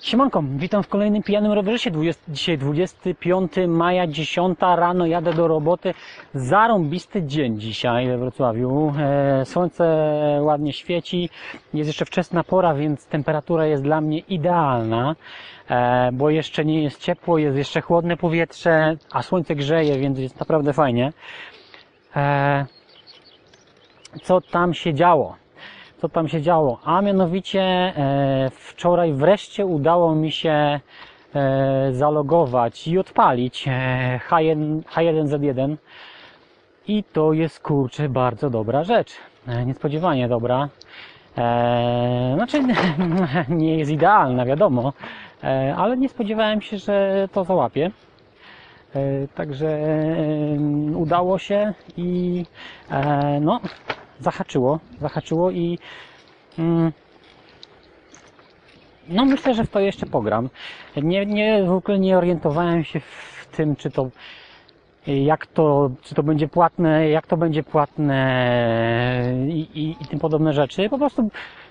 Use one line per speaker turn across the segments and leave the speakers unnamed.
Siemanko, witam w kolejnym pijanym rowerze. 20, dzisiaj 25 maja, 10 rano, jadę do roboty. Zarąbisty dzień dzisiaj we Wrocławiu. E, słońce ładnie świeci, jest jeszcze wczesna pora, więc temperatura jest dla mnie idealna, e, bo jeszcze nie jest ciepło, jest jeszcze chłodne powietrze, a słońce grzeje, więc jest naprawdę fajnie. E, co tam się działo? co tam się działo. A mianowicie e, wczoraj wreszcie udało mi się e, zalogować i odpalić e, H1, H1Z1 i to jest kurczę bardzo dobra rzecz. E, niespodziewanie dobra. E, znaczy nie jest idealna, wiadomo, e, ale nie spodziewałem się, że to załapie. E, Także e, udało się i e, no, zahaczyło, zahaczyło i mm, no myślę, że w to jeszcze pogram. Nie, nie, w ogóle nie orientowałem się w tym, czy to jak to, czy to będzie płatne, jak to będzie płatne i, i, i tym podobne rzeczy. Po prostu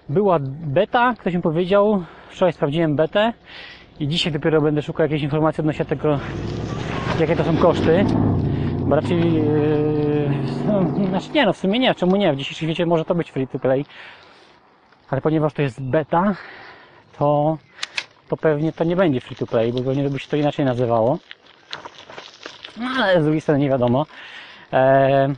była beta, ktoś mi powiedział, wczoraj sprawdziłem betę i dzisiaj dopiero będę szukał jakiejś informacji odnośnie tego, jakie to są koszty. Bo raczej, yy, no, znaczy nie no, w sumie nie, czemu nie? W dzisiejszym świecie może to być free to play. Ale ponieważ to jest beta, to, to pewnie to nie będzie free to play, bo pewnie by się to inaczej nazywało. No ale z drugiej strony nie wiadomo. E,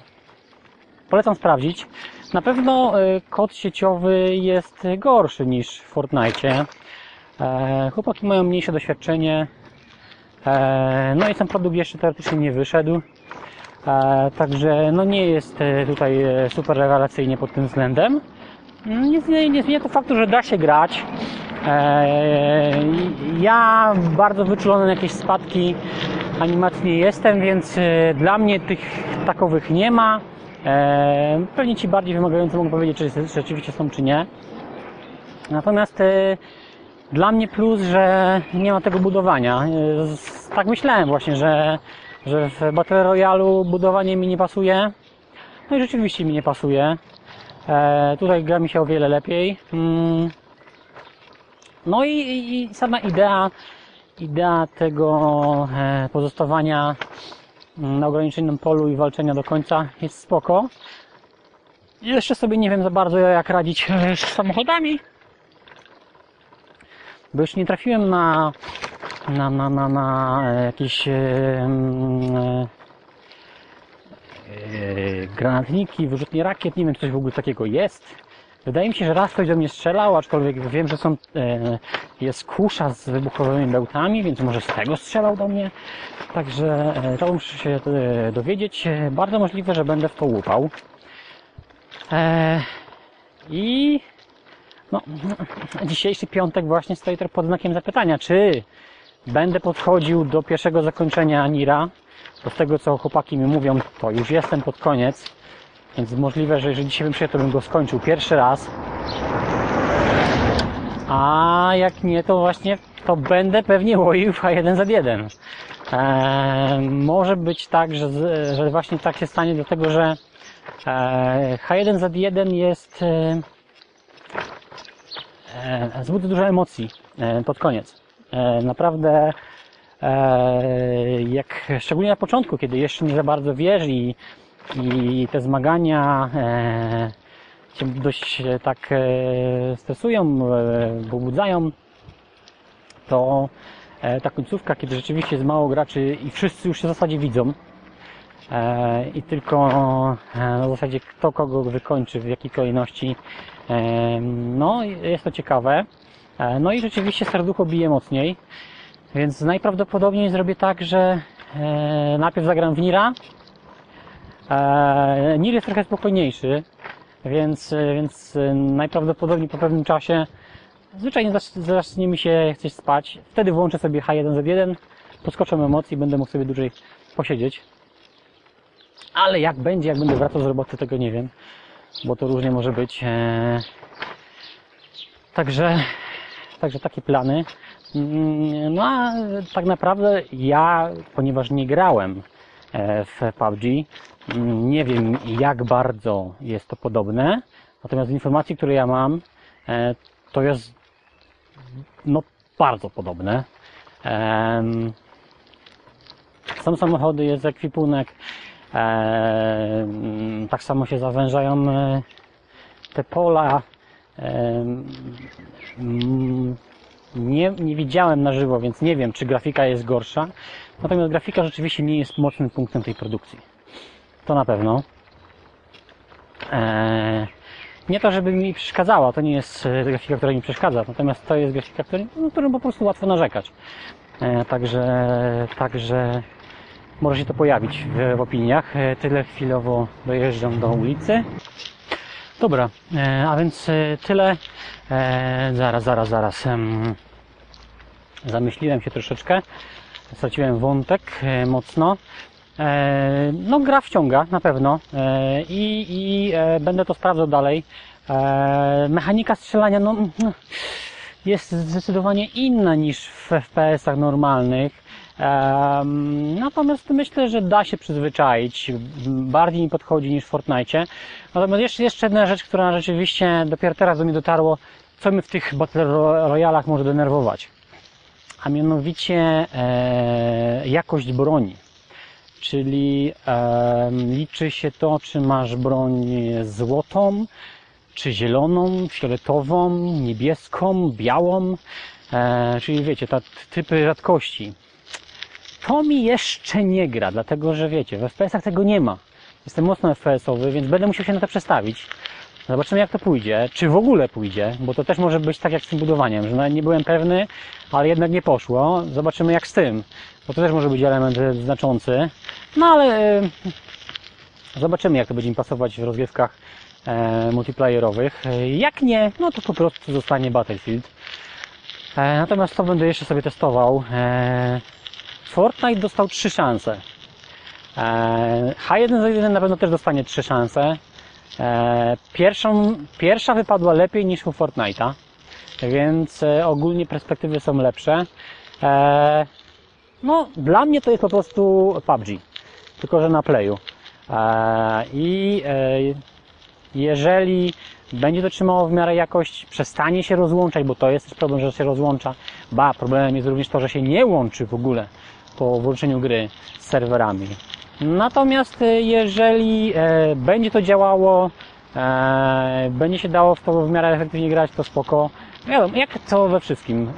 polecam sprawdzić. Na pewno e, kod sieciowy jest gorszy niż w Fortnite. E, chłopaki mają mniejsze doświadczenie. E, no i ten produkt jeszcze teoretycznie nie wyszedł. Także no nie jest e, tutaj e, super rewelacyjnie pod tym względem. Nie zmienia, nie zmienia to faktu, że da się grać. E, Ja bardzo wyczulony na jakieś spadki animacji nie jestem, więc dla mnie tych takowych nie ma. Pewnie ci bardziej wymagający mogą powiedzieć, czy rzeczywiście są, czy nie. Natomiast dla mnie plus, że nie ma tego budowania. Tak myślałem właśnie, że, że w Battle Royale budowanie mi nie pasuje. No i rzeczywiście mi nie pasuje. E, tutaj gra mi się o wiele lepiej. Mm. No i, i, sama idea, idea tego e, pozostawania mm, na ograniczonym polu i walczenia do końca jest spoko. Jeszcze sobie nie wiem za bardzo jak radzić z samochodami, bo już nie trafiłem na, na, na, na, na e, jakieś e, mm, e, granatniki, wyrzutnie rakiet, nie wiem czy coś w ogóle takiego jest. Wydaje mi się, że raz ktoś do mnie strzelał, aczkolwiek wiem, że są, jest kusza z wybuchowymi bełtami, więc może z tego strzelał do mnie. Także to muszę się dowiedzieć. Bardzo możliwe, że będę w to łupał. I no, dzisiejszy piątek właśnie stoi pod znakiem zapytania, czy będę podchodził do pierwszego zakończenia Nira, bo z tego co chłopaki mi mówią, to już jestem pod koniec, więc możliwe, że jeżeli dzisiaj bym przyjechał, to bym go skończył pierwszy raz. A jak nie, to właśnie to będę pewnie łoił w H1Z1. Eee, może być tak, że, że właśnie tak się stanie, dlatego że e, H1Z1 jest e, e, dużo emocji e, pod koniec. E, naprawdę, e, jak szczególnie na początku, kiedy jeszcze nie za bardzo wiesz i, i te zmagania cię dość e, tak e, stresują, pobudzają, to ta końcówka, kiedy rzeczywiście jest mało graczy i wszyscy już się w zasadzie widzą, i tylko na zasadzie kto kogo wykończy, w jakiej kolejności. No, jest to ciekawe. E, No i rzeczywiście serducho bije mocniej, więc najprawdopodobniej zrobię tak, że e, najpierw zagram w Nira. E, Nir jest trochę spokojniejszy, więc, więc najprawdopodobniej po pewnym czasie zwyczajnie zac- zacznie mi się chcieć spać. Wtedy włączę sobie H1Z1, podskoczę emocji i będę mógł sobie dłużej posiedzieć. Ale jak będzie, jak będę wracał z roboty, tego nie wiem, bo to różnie może być. Także, także takie plany. Mm, No a tak naprawdę ja, ponieważ nie grałem e, w PUBG, mm, nie wiem jak bardzo jest to podobne Natomiast z informacji, które ja mam, e, to jest no, bardzo podobne. Są samochody, jest ekwipunek. em, Tak samo się zawężają e, te pola. Nie, nie widziałem na żywo, więc nie wiem, czy grafika jest gorsza. Natomiast grafika rzeczywiście nie jest mocnym punktem tej produkcji. To na pewno. Eee, nie to, żeby mi przeszkadzała, to nie jest e, grafika, która mi przeszkadza, natomiast to jest grafika, którą, no, którą po prostu łatwo narzekać. E, także, także może się to pojawić w, w opiniach. E, tyle chwilowo dojeżdżam do ulicy. Dobra, e, a więc e, tyle. E, zaraz, zaraz, zaraz. em, zamyśliłem się troszeczkę. Straciłem wątek mocno. No, gra wciąga na pewno i, i będę to sprawdzał dalej. Mechanika strzelania no, jest zdecydowanie inna niż w FPS-ach normalnych. Natomiast myślę, że da się przyzwyczaić. Bardziej mi podchodzi niż w Fortnite. Natomiast jeszcze, jeszcze jedna rzecz, która rzeczywiście dopiero teraz do mnie dotarło, co mnie w tych Battle Ro- Royalach może denerwować. A mianowicie e, jakość broni. Czyli em, liczy się to, czy masz broń złotą, czy zieloną, fioletową, niebieską, białą, e, czyli wiecie, te typy rzadkości. To mi jeszcze nie gra, dlatego że wiecie, w FPS-ach tego nie ma. Jestem mocno FPS-owy, więc będę musiał się na to przestawić. Zobaczymy jak to pójdzie, czy w ogóle pójdzie, bo to też może być tak jak z tym budowaniem, że nie byłem pewny, ale jednak nie poszło. Zobaczymy jak z tym, bo to też może być element e, znaczący. No ale e, zobaczymy jak to będzie im pasować w rozgrywkach e, multiplayerowych. Jak nie, no to po prostu zostanie Battlefield. Natomiast to będę jeszcze sobie testował. Fortnite dostał trzy szanse. E, H1Z1 na pewno też dostanie trzy szanse. E, Pierwszą, pierwsza wypadła lepiej niż u Fortnite'a, więc e, ogólnie perspektywy są lepsze. No, dla mnie to jest po prostu PUBG, tylko że na playu. I jeżeli będzie to trzymało w miarę jakość, przestanie się rozłączać, bo to jest też problem, że się rozłącza. Ba, problemem jest również to, że się nie łączy w ogóle po włączeniu gry z serwerami. Natomiast e, jeżeli e, będzie to działało, e, będzie się dało w to w miarę efektywnie grać, to spoko. Wiadomo, jak to we wszystkim.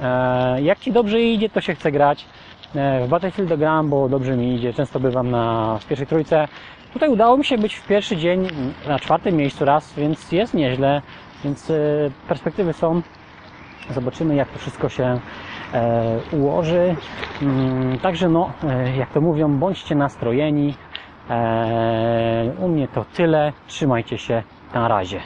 Jak Ci dobrze idzie, to się chce grać. W Battlefield gram, bo dobrze mi idzie. Często bywam na, w pierwszej trójce. Tutaj udało mi się być w pierwszy dzień na czwartym miejscu raz, więc jest nieźle. Więc perspektywy są. Zobaczymy, jak to wszystko się ułoży. Mm, Także, no, e, jak to mówią, bądźcie nastrojeni. E, U mnie to tyle. Trzymajcie się. Na razie.